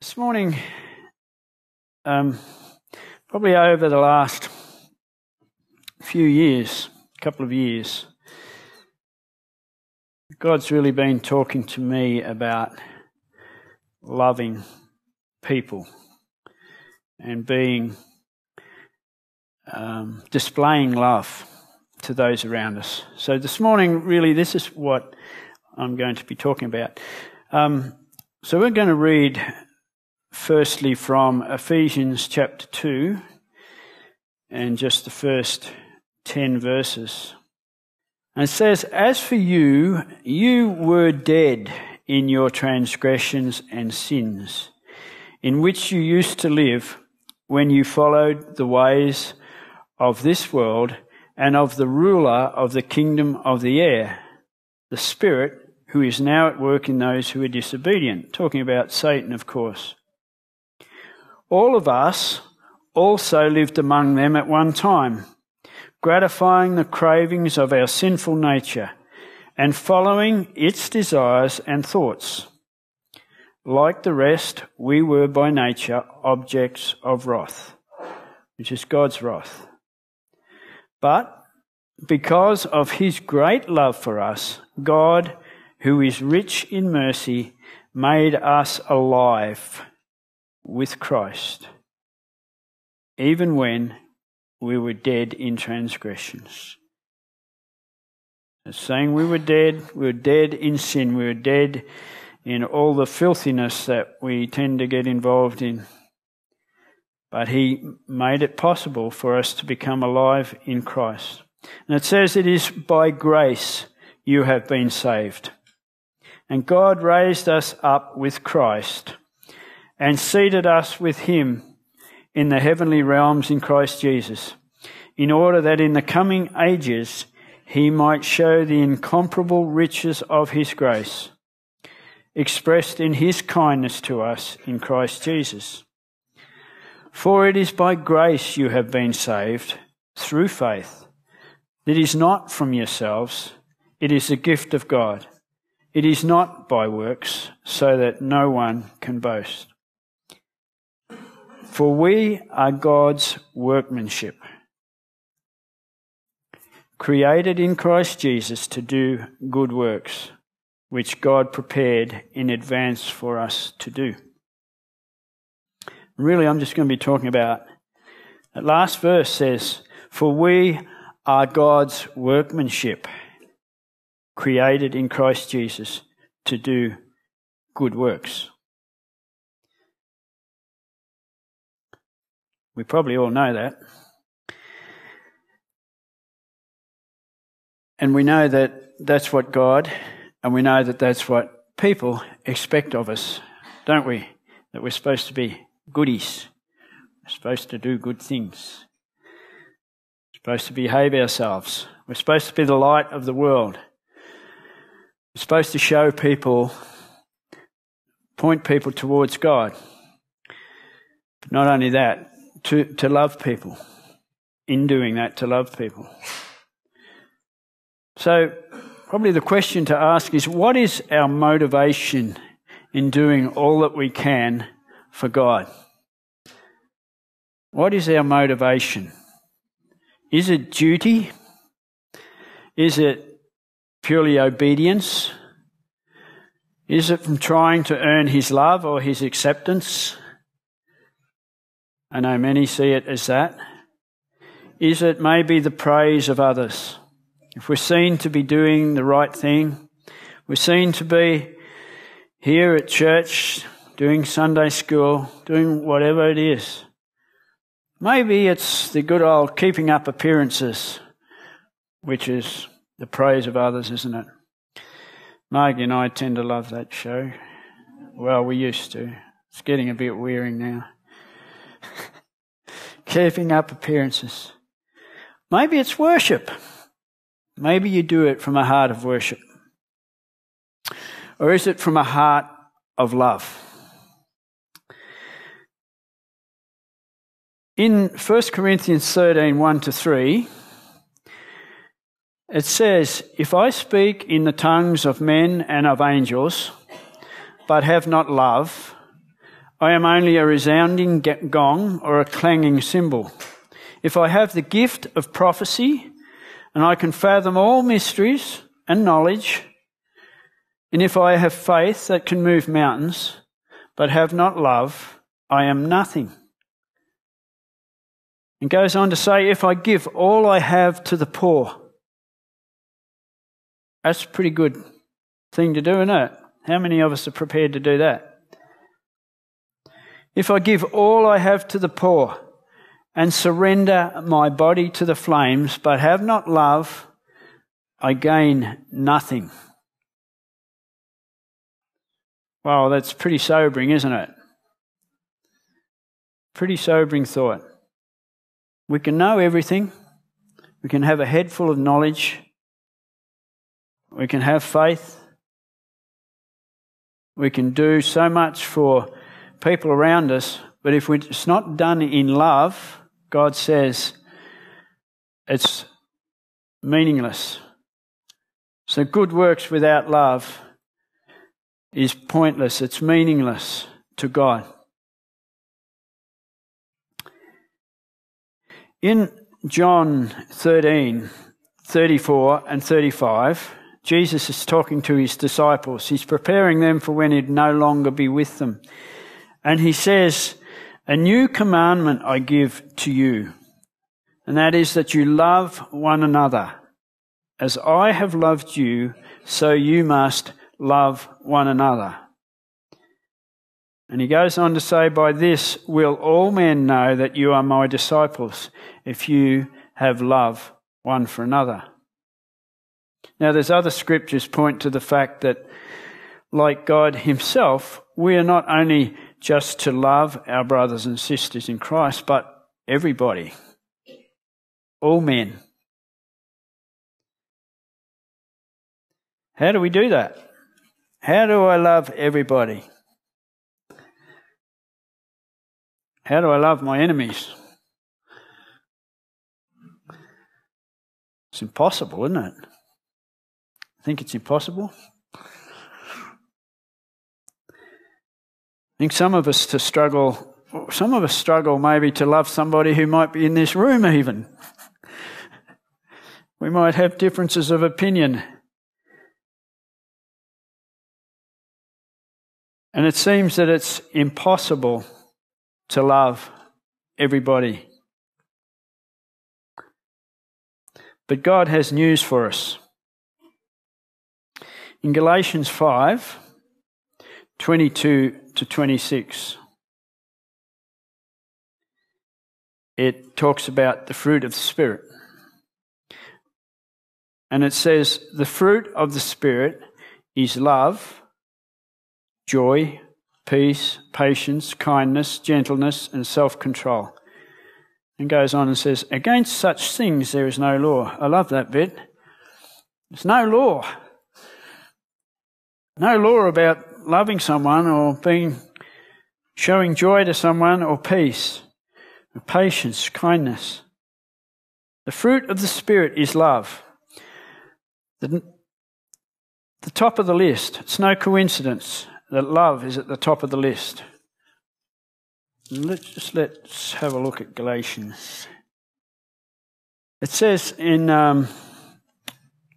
This morning, um, probably over the last few years, couple of years, God's really been talking to me about loving people and being um, displaying love to those around us. So this morning, really, this is what I'm going to be talking about. Um, so we're going to read firstly from Ephesians chapter 2 and just the first 10 verses. And it says, As for you, you were dead in your transgressions and sins, in which you used to live when you followed the ways of this world and of the ruler of the kingdom of the air, the Spirit who is now at work in those who are disobedient. Talking about Satan, of course. All of us also lived among them at one time, gratifying the cravings of our sinful nature and following its desires and thoughts. Like the rest, we were by nature objects of wrath, which is God's wrath. But because of his great love for us, God, who is rich in mercy, made us alive with Christ, even when we were dead in transgressions. It's saying we were dead, we were dead in sin, we were dead in all the filthiness that we tend to get involved in. But He made it possible for us to become alive in Christ. And it says it is by grace you have been saved. And God raised us up with Christ and seated us with him in the heavenly realms in Christ Jesus, in order that in the coming ages he might show the incomparable riches of his grace, expressed in his kindness to us in Christ Jesus. For it is by grace you have been saved, through faith. It is not from yourselves, it is a gift of God. It is not by works, so that no one can boast. For we are God's workmanship, created in Christ Jesus to do good works, which God prepared in advance for us to do. Really, I'm just going to be talking about that last verse says, For we are God's workmanship, created in Christ Jesus to do good works. We probably all know that. And we know that that's what God, and we know that that's what people expect of us, don't we? That we're supposed to be goodies. We're supposed to do good things. We're supposed to behave ourselves. We're supposed to be the light of the world. We're supposed to show people, point people towards God. But not only that, to, to love people. In doing that, to love people. So, probably the question to ask is what is our motivation in doing all that we can for God? What is our motivation? Is it duty? Is it purely obedience? Is it from trying to earn His love or His acceptance? I know many see it as that. Is it maybe the praise of others? If we're seen to be doing the right thing, we're seen to be here at church, doing Sunday school, doing whatever it is. Maybe it's the good old keeping up appearances, which is the praise of others, isn't it? Margie and I tend to love that show. Well, we used to. It's getting a bit wearing now. Keeping up appearances. Maybe it's worship. Maybe you do it from a heart of worship. Or is it from a heart of love? In 1 Corinthians 13 1 to 3, it says, If I speak in the tongues of men and of angels, but have not love, I am only a resounding gong or a clanging cymbal. If I have the gift of prophecy and I can fathom all mysteries and knowledge, and if I have faith that can move mountains, but have not love, I am nothing. And goes on to say, if I give all I have to the poor, that's a pretty good thing to do, isn't it? How many of us are prepared to do that? If I give all I have to the poor and surrender my body to the flames, but have not love, I gain nothing. Wow, that's pretty sobering, isn't it? Pretty sobering thought. We can know everything, we can have a head full of knowledge, we can have faith, we can do so much for people around us, but if it's not done in love, God says it's meaningless. So, good works without love is pointless, it's meaningless to God. In John 13, 34 and 35, Jesus is talking to his disciples. He's preparing them for when he'd no longer be with them. And he says, A new commandment I give to you, and that is that you love one another. As I have loved you, so you must love one another. And he goes on to say, By this will all men know that you are my disciples, if you have love one for another. Now, there's other scriptures point to the fact that, like God Himself, we are not only just to love our brothers and sisters in Christ, but everybody, all men. How do we do that? How do I love everybody? How do I love my enemies? It's impossible, isn't it? I think it's impossible. Think some of us to struggle, some of us struggle maybe to love somebody who might be in this room even. We might have differences of opinion. And it seems that it's impossible to love everybody. But God has news for us. In Galatians 5 22 to 26, it talks about the fruit of the Spirit. And it says, The fruit of the Spirit is love, joy, peace, patience, kindness, gentleness, and self control. And goes on and says, Against such things there is no law. I love that bit. There's no law. No law about loving someone or being showing joy to someone or peace, or patience, kindness. The fruit of the Spirit is love. The, the top of the list. It's no coincidence that love is at the top of the list. Let's just let's have a look at Galatians. It says in, um,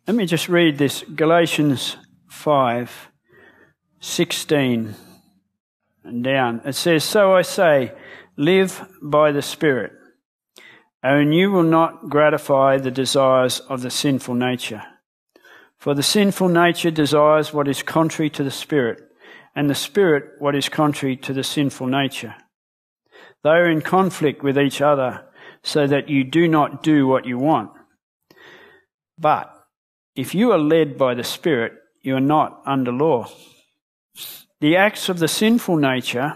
let me just read this Galatians 5 16 and down. It says, So I say, live by the Spirit, and you will not gratify the desires of the sinful nature. For the sinful nature desires what is contrary to the Spirit and the Spirit what is contrary to the sinful nature. They are in conflict with each other so that you do not do what you want. But if you are led by the Spirit, you are not under law. The acts of the sinful nature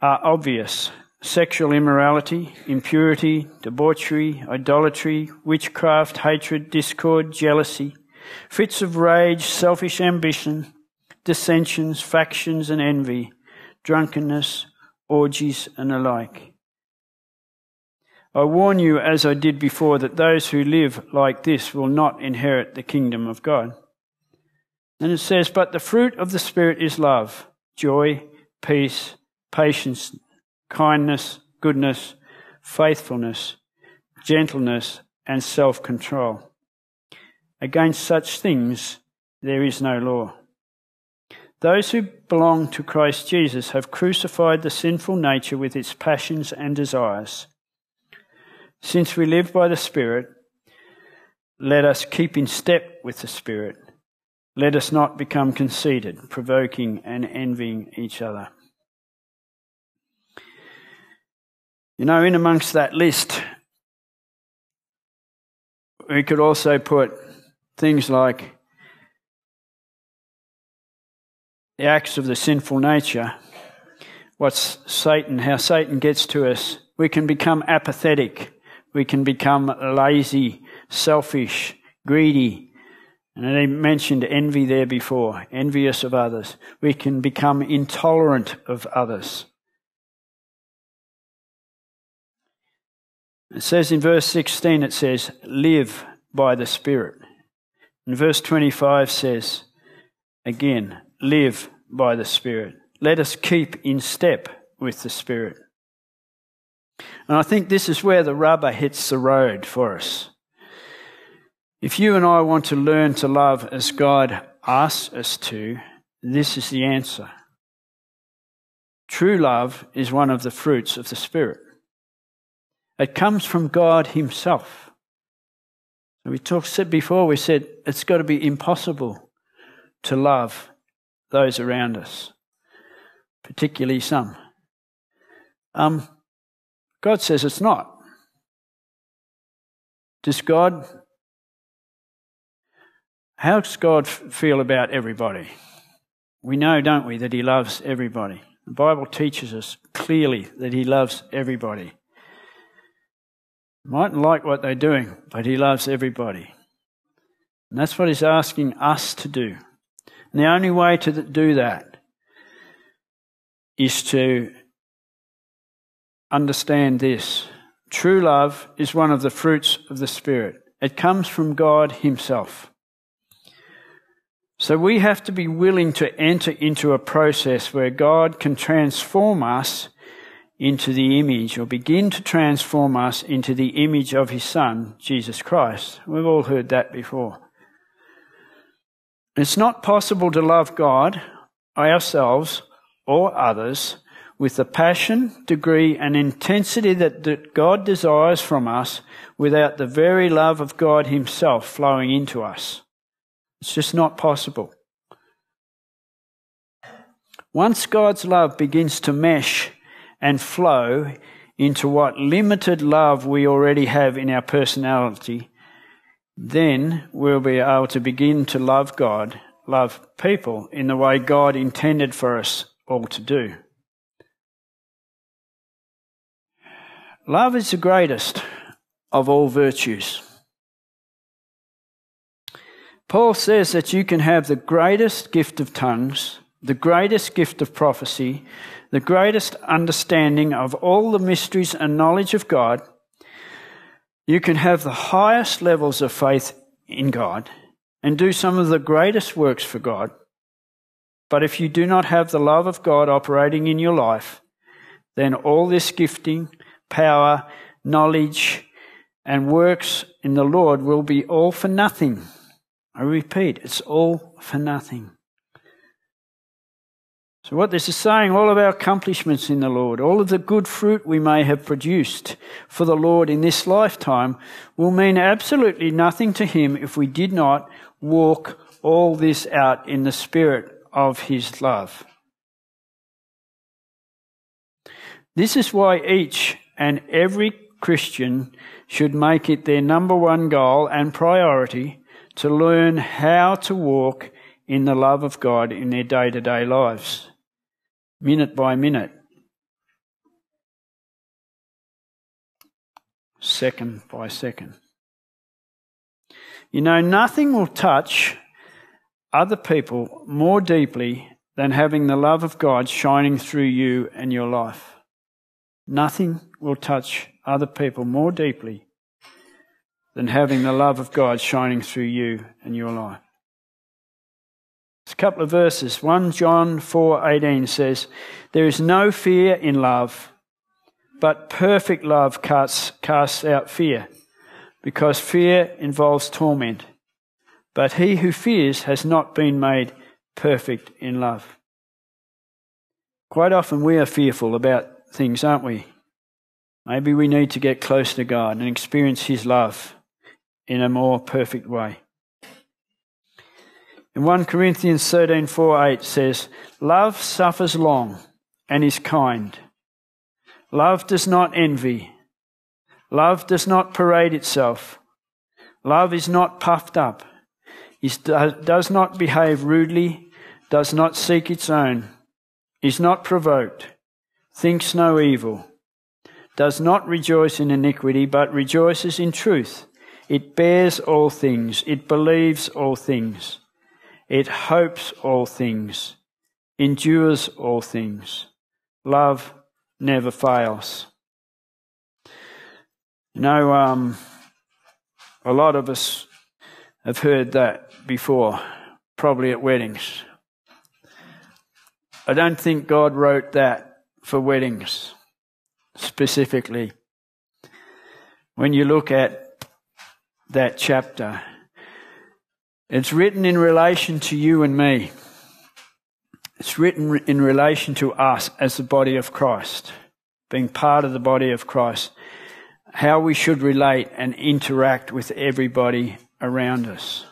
are obvious sexual immorality, impurity, debauchery, idolatry, witchcraft, hatred, discord, jealousy, fits of rage, selfish ambition dissensions, factions, and envy, drunkenness, orgies, and the like. I warn you, as I did before, that those who live like this will not inherit the kingdom of God. And it says, But the fruit of the Spirit is love, joy, peace, patience, kindness, goodness, faithfulness, gentleness, and self control. Against such things there is no law. Those who belong to Christ Jesus have crucified the sinful nature with its passions and desires. Since we live by the Spirit, let us keep in step with the Spirit. Let us not become conceited, provoking and envying each other. You know, in amongst that list, we could also put things like the acts of the sinful nature, what's Satan, how Satan gets to us. We can become apathetic. We can become lazy, selfish, greedy. And I mentioned envy there before, envious of others. We can become intolerant of others. It says in verse 16, it says, live by the Spirit. And verse 25 says, again, live by the Spirit. Let us keep in step with the Spirit. And I think this is where the rubber hits the road for us. If you and I want to learn to love as God asks us to, this is the answer. True love is one of the fruits of the Spirit. It comes from God Himself. We talked before, we said it's got to be impossible to love those around us, particularly some. Um, God says it's not. Does God, how does God feel about everybody? We know, don't we, that He loves everybody. The Bible teaches us clearly that He loves everybody. Mightn't like what they're doing, but He loves everybody. And that's what He's asking us to do. And the only way to do that is to understand this. True love is one of the fruits of the Spirit. It comes from God Himself. So we have to be willing to enter into a process where God can transform us into the image or begin to transform us into the image of His Son, Jesus Christ. We've all heard that before. It's not possible to love God, ourselves, or others with the passion, degree, and intensity that that God desires from us without the very love of God Himself flowing into us. It's just not possible. Once God's love begins to mesh and flow into what limited love we already have in our personality, then we'll be able to begin to love God, love people in the way God intended for us all to do. Love is the greatest of all virtues. Paul says that you can have the greatest gift of tongues, the greatest gift of prophecy, the greatest understanding of all the mysteries and knowledge of God, you can have the highest levels of faith in God and do some of the greatest works for God. But if you do not have the love of God operating in your life, then all this gifting, power, knowledge, and works in the Lord will be all for nothing. I repeat, it's all for nothing. So, what this is saying, all of our accomplishments in the Lord, all of the good fruit we may have produced for the Lord in this lifetime, will mean absolutely nothing to Him if we did not walk all this out in the Spirit of His love. This is why each and every Christian should make it their number one goal and priority to learn how to walk in the love of God in their day to day lives minute by minute, second by second. You know, nothing will touch other people more deeply than having the love of God shining through you and your life. Nothing will touch other people more deeply than having the love of God shining through you and your life. a couple of verses. 1 John 4:18 says, "There is no fear in love, but perfect love casts, casts out fear, because fear involves torment. But he who fears has not been made perfect in love." Quite often we are fearful about things, aren't we? Maybe we need to get close to God and experience His love in a more perfect way. In 1 Corinthians 13 4 8 says, Love suffers long and is kind. Love does not envy. Love does not parade itself. Love is not puffed up. It does not behave rudely, does not seek its own, is not provoked, thinks no evil does not rejoice in iniquity, but rejoices in truth. It bears all things, it believes all things, it hopes all things, endures all things. Love never fails. You know, um, a lot of us have heard that before, probably at weddings. I don't think God wrote that for weddings specifically. When you look at that chapter, it's written in relation to you and me. It's written in relation to us as the body of Christ, being part of the body of Christ, how we should relate and interact with everybody around us.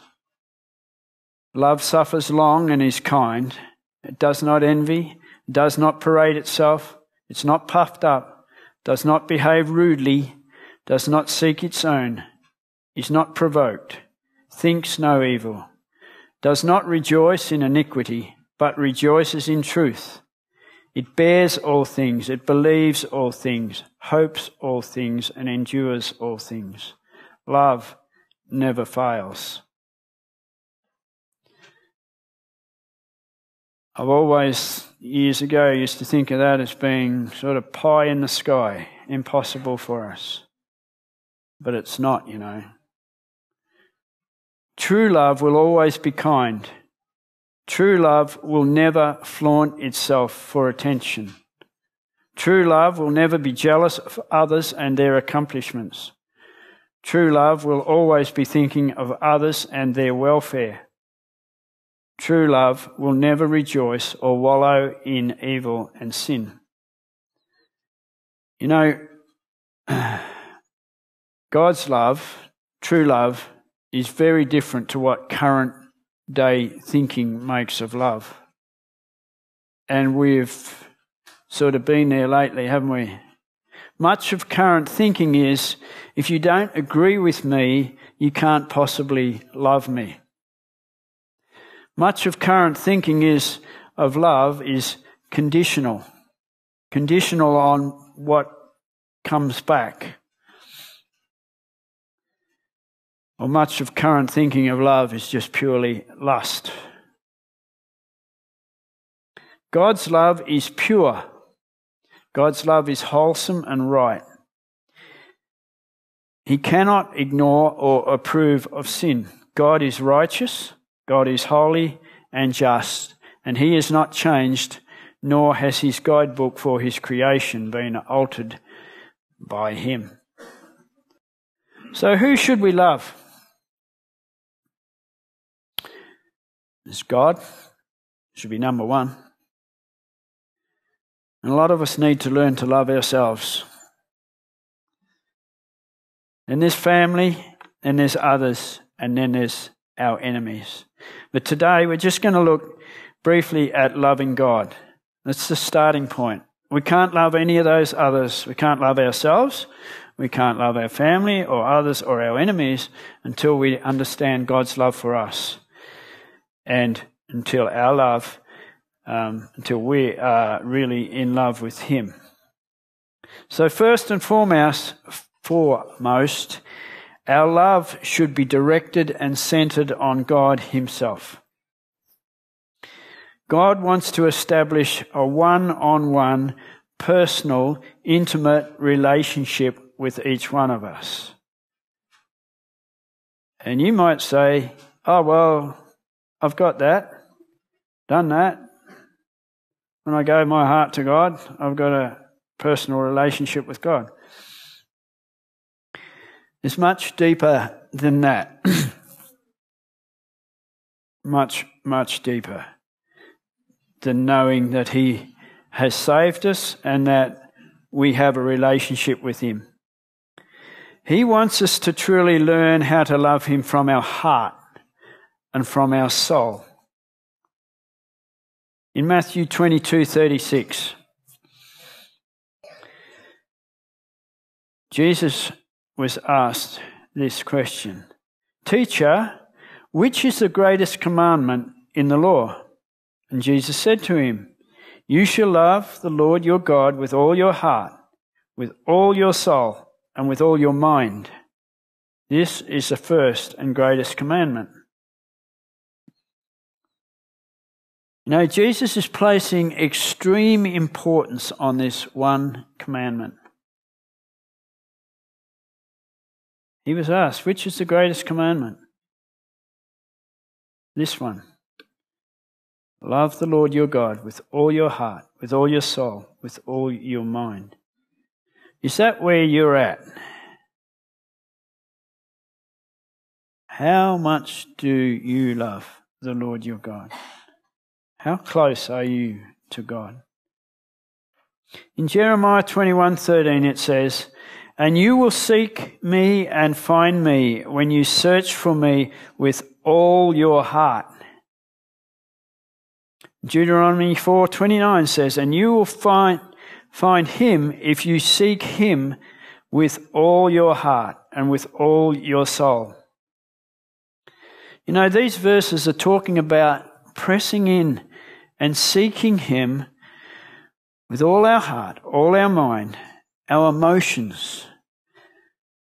Love suffers long and is kind. It does not envy, does not parade itself, it's not puffed up, does not behave rudely, does not seek its own, is not provoked, thinks no evil, does not rejoice in iniquity, but rejoices in truth. It bears all things, it believes all things, hopes all things, and endures all things. Love never fails. I've always, years ago, used to think of that as being sort of pie in the sky, impossible for us. But it's not, you know. True love will always be kind. True love will never flaunt itself for attention. True love will never be jealous of others and their accomplishments. True love will always be thinking of others and their welfare. True love will never rejoice or wallow in evil and sin. You know, God's love, true love, is very different to what current day thinking makes of love. And we've sort of been there lately, haven't we? Much of current thinking is if you don't agree with me, you can't possibly love me. Much of current thinking is of love is conditional. Conditional on what comes back. Or much of current thinking of love is just purely lust. God's love is pure. God's love is wholesome and right. He cannot ignore or approve of sin. God is righteous. God is holy and just, and he is not changed, nor has his guidebook for his creation been altered by him. So, who should we love? It's God. Should be number one. And a lot of us need to learn to love ourselves. And there's family, and there's others, and then there's our enemies. But today we're just going to look briefly at loving God. That's the starting point. We can't love any of those others. We can't love ourselves. We can't love our family or others or our enemies until we understand God's love for us. And until our love, um, until we are really in love with Him. So first and foremost, foremost, our love should be directed and centered on God Himself. God wants to establish a one on one, personal, intimate relationship with each one of us. And you might say, oh, well, I've got that. done that. When I gave my heart to God, I've got a personal relationship with God. It's much deeper than that. much, much deeper than knowing that He has saved us and that we have a relationship with Him. He wants us to truly learn how to love Him from our heart and from our soul. In Matthew 22:36 Jesus was asked this question Teacher, which is the greatest commandment in the law? And Jesus said to him, You shall love the Lord your God with all your heart, with all your soul, and with all your mind. This is the first and greatest commandment. Know, Jesus is placing extreme importance on this one commandment. He was asked, which is the greatest commandment? This one. Love the Lord your God with all your heart, with all your soul, with all your mind. Is that where you're at? How much do you love the Lord your God? How close are you to God? In Jeremiah 21:13 it says, "And you will seek me and find me when you search for me with all your heart." Deuteronomy 4:29 says, "And you will find find him if you seek him with all your heart and with all your soul." You know, these verses are talking about pressing in and seeking Him with all our heart, all our mind, our emotions,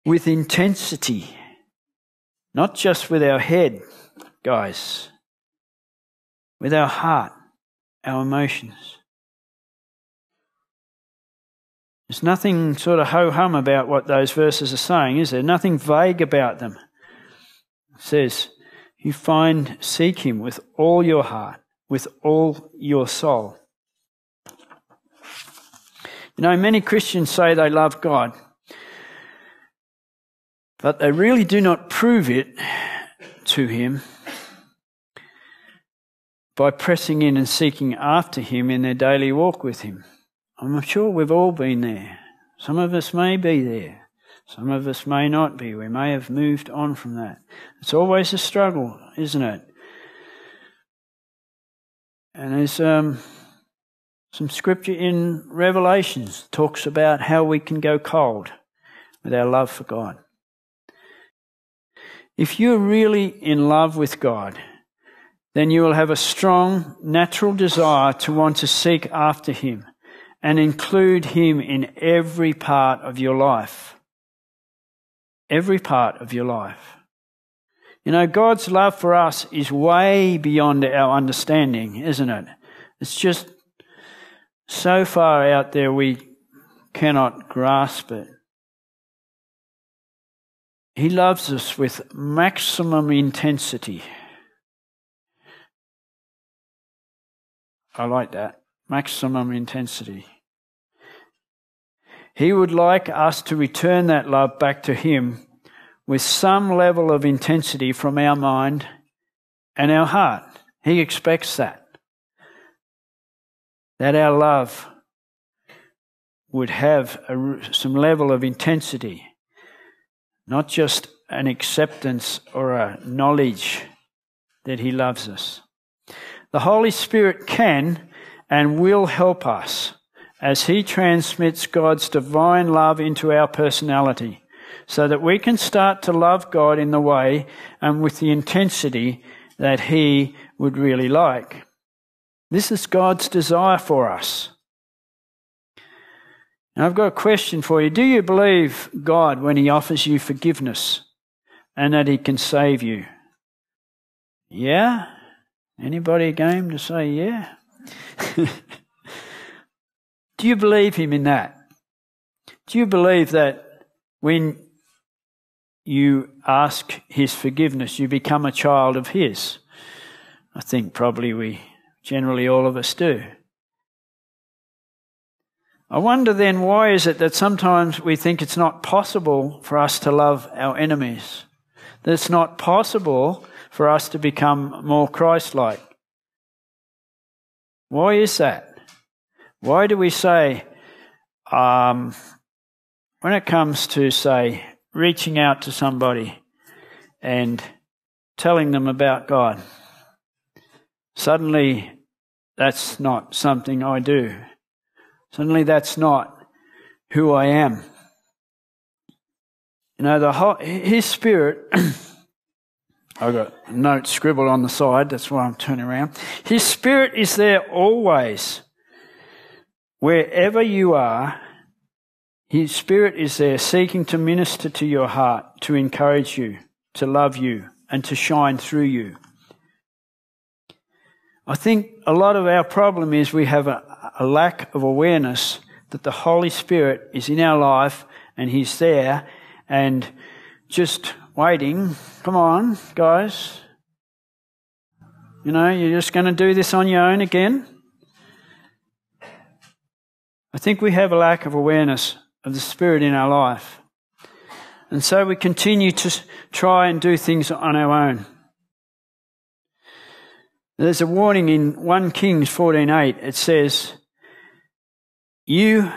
with intensity, not just with our head, guys, with our heart, our emotions. There's nothing sort of ho hum about what those verses are saying, is there? Nothing vague about them. It says, You find, seek Him with all your heart, with all your soul. You know, many Christians say they love God, but they really do not prove it to Him by pressing in and seeking after Him in their daily walk with Him. I'm sure we've all been there. Some of us may be there. Some of us may not be. We may have moved on from that. It's always a struggle, isn't it? And there's um, some scripture in Revelations talks about how we can go cold with our love for God. If you're really in love with God, then you will have a strong natural desire to want to seek after Him and include Him in every part of your life. Every part of your life. You know, God's love for us is way beyond our understanding, isn't it? It's just so far out there we cannot grasp it. He loves us with maximum intensity. I like that. Maximum intensity. He would like us to return that love back to Him with some level of intensity from our mind and our heart. He expects that. That our love would have a, some level of intensity, not just an acceptance or a knowledge that He loves us. The Holy Spirit can and will help us as He transmits God's divine love into our personality so that we can start to love God in the way and with the intensity that He would really like. This is God's desire for us. Now, I've got a question for you. Do you believe God when He offers you forgiveness and that He can save you? Yeah? Anybody game to say yeah? Do you believe Him in that? Do you believe that when you ask his forgiveness, you become a child of his. I think probably we Generally, all of us do. I wonder then why is it that sometimes we think it's not possible for us to love our enemies? That it's not possible for us to become more Christ like? Why is that? Why do we say, um, when it comes to, say, reaching out to somebody and telling them about God, suddenly that's not something I do. Suddenly that's not who I am. You know, the whole, His Spirit, I've got a note scribbled on the side, that's why I'm turning around. His Spirit is there always. Wherever you are, His Spirit is there seeking to minister to your heart, to encourage you, to love you, and to shine through you. I think a lot of our problem is we have a, a, lack of awareness that the Holy Spirit is in our life and He's there and just waiting. Come on, guys. You know, you're just going to do this on your own again? I think we have a lack of awareness of the Spirit in our life. And so we continue to try and do things on our own. There's a warning in 1 Kings 14:8. It says, "You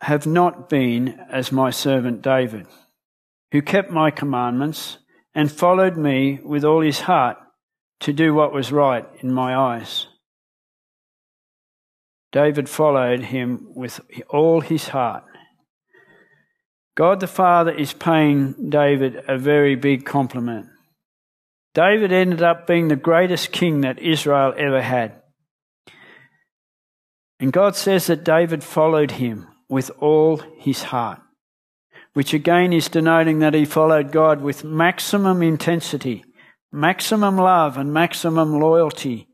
have not been as my servant David, who kept my commandments and followed me with all his heart to do what was right in my eyes." David followed him with all his heart. God the Father is paying David a very big compliment. David ended up being the greatest king that Israel ever had. And God says that David followed him with all his heart, which again is denoting that he followed God with maximum intensity, maximum love, and maximum loyalty.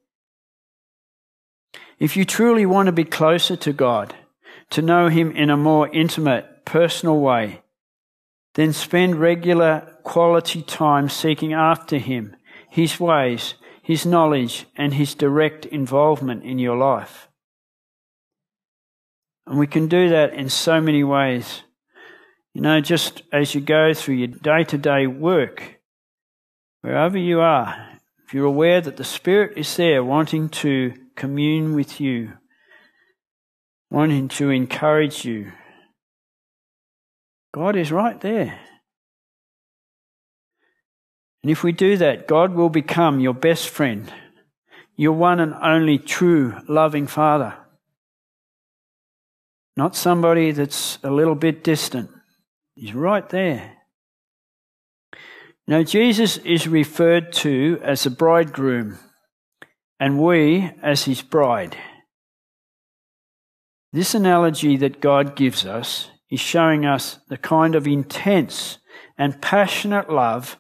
If you truly want to be closer to God, to know Him in a more intimate, personal way, then spend regular quality time seeking after Him, His ways, His knowledge, and His direct involvement in your life. And we can do that in so many ways. You know, just as you go through your day to day work, wherever you are, if you're aware that the Spirit is there wanting to commune with you, wanting to encourage you, God is right there. And if we do that, God will become your best friend, your one and only true loving Father. Not somebody that's a little bit distant. He's right there. Now, Jesus is referred to as the bridegroom, and we as his bride. This analogy that God gives us is showing us the kind of intense and passionate love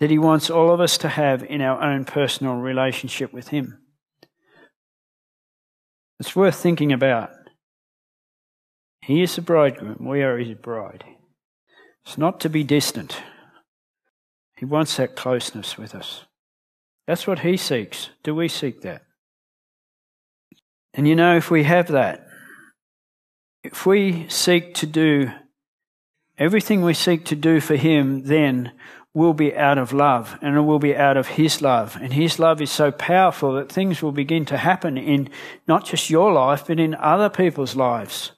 that He wants all of us to have in our own personal relationship with Him. It's worth thinking about. He is the bridegroom, we are His bride. It's not to be distant. He wants that closeness with us. That's what He seeks. Do we seek that? And you know, if we have that, if we seek to do everything we seek to do for Him, then will be out of love and it will be out of His love. And His love is so powerful that things will begin to happen in not just your life, but in other people's lives.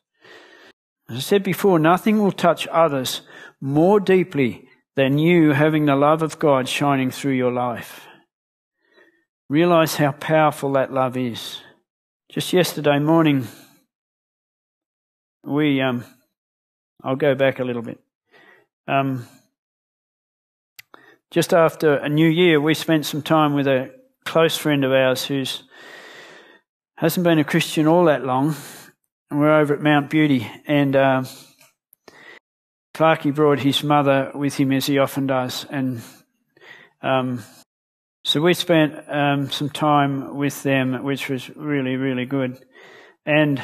As I said before, nothing will touch others more deeply than you having the love of God shining through your life. Realize how powerful that love is. Just yesterday morning, we um, I'll go back a little bit. Um, just after a new year, we spent some time with a close friend of ours who's hasn't been a Christian all that long, and we're over at Mount Beauty, and uh, Clarky brought his mother with him as he often does, and um, so we spent um, some time with them, which was really, really good, and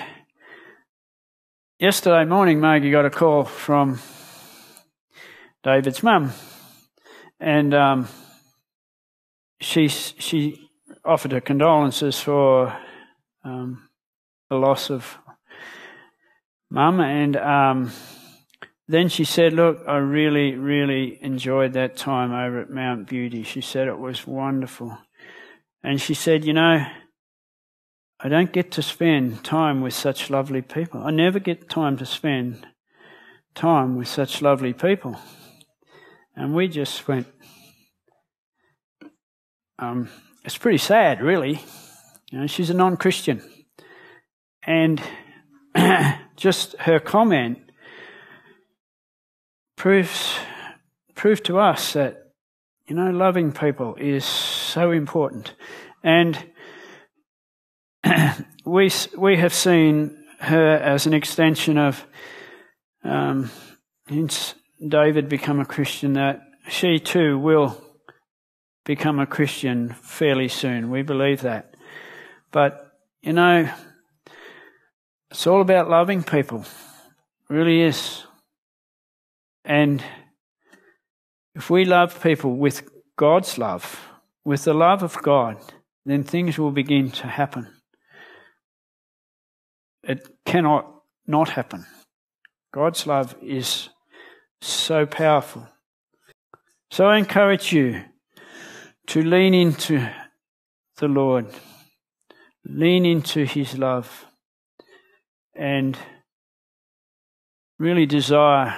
Yesterday morning, Maggie got a call from David's mum, and um, she she offered her condolences for um, the loss of mum, and um, then she said, Look, I really, really enjoyed that time over at Mount Beauty. She said it was wonderful. And she said, You know, I don't get to spend time with such lovely people. I never get time to spend time with such lovely people. And we just went, um, it's pretty sad, really. You know, she's a non Christian. And just her comment proves prove to us that you know loving people is so important, and we we have seen her as an extension of um, since David become a Christian that she too will become a Christian fairly soon. We believe that, but you know it's all about loving people, it really is. And if we love people with God's love, with the love of God, then things will begin to happen. It cannot not happen. God's love is so powerful. So I encourage you to lean into the Lord, lean into His love, and really desire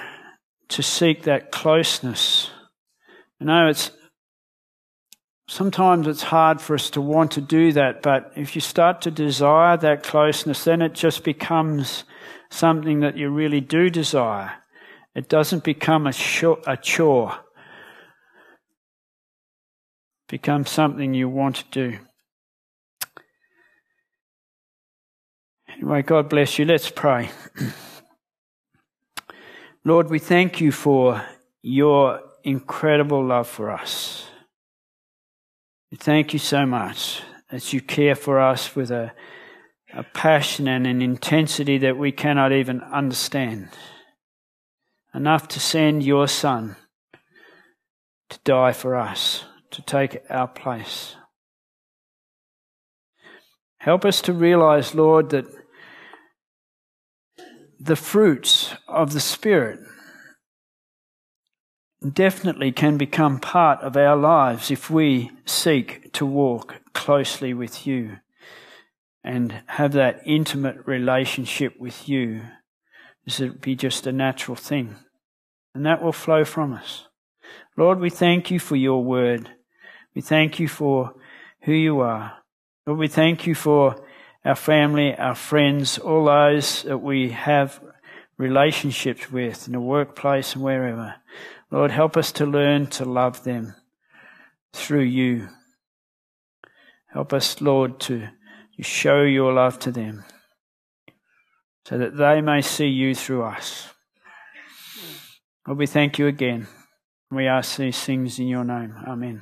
to seek that closeness. You know, it's sometimes it's hard for us to want to do that, but if you start to desire that closeness, then it just becomes something that you really do desire. It doesn't become a, a chore. It becomes something you want to do. Anyway, God bless you. Let's pray. Lord, we thank you for your incredible love for us. Thank you so much that you care for us with a, a passion and an intensity that we cannot even understand. Enough to send your Son to die for us, to take our place. Help us to realize, Lord, that the fruits of the Spirit definitely can become part of our lives if we seek to walk closely with you and have that intimate relationship with you. This would be just a natural thing. And that will flow from us. Lord, we thank you for your word. We thank you for who you are. Lord, we thank you for our family, our friends, all those that we have relationships with in the workplace and wherever. Lord, help us to learn to love them through you. Help us, Lord, to show your love to them so that they may see you through us. Lord, we thank you again. We ask these things in your name. Amen.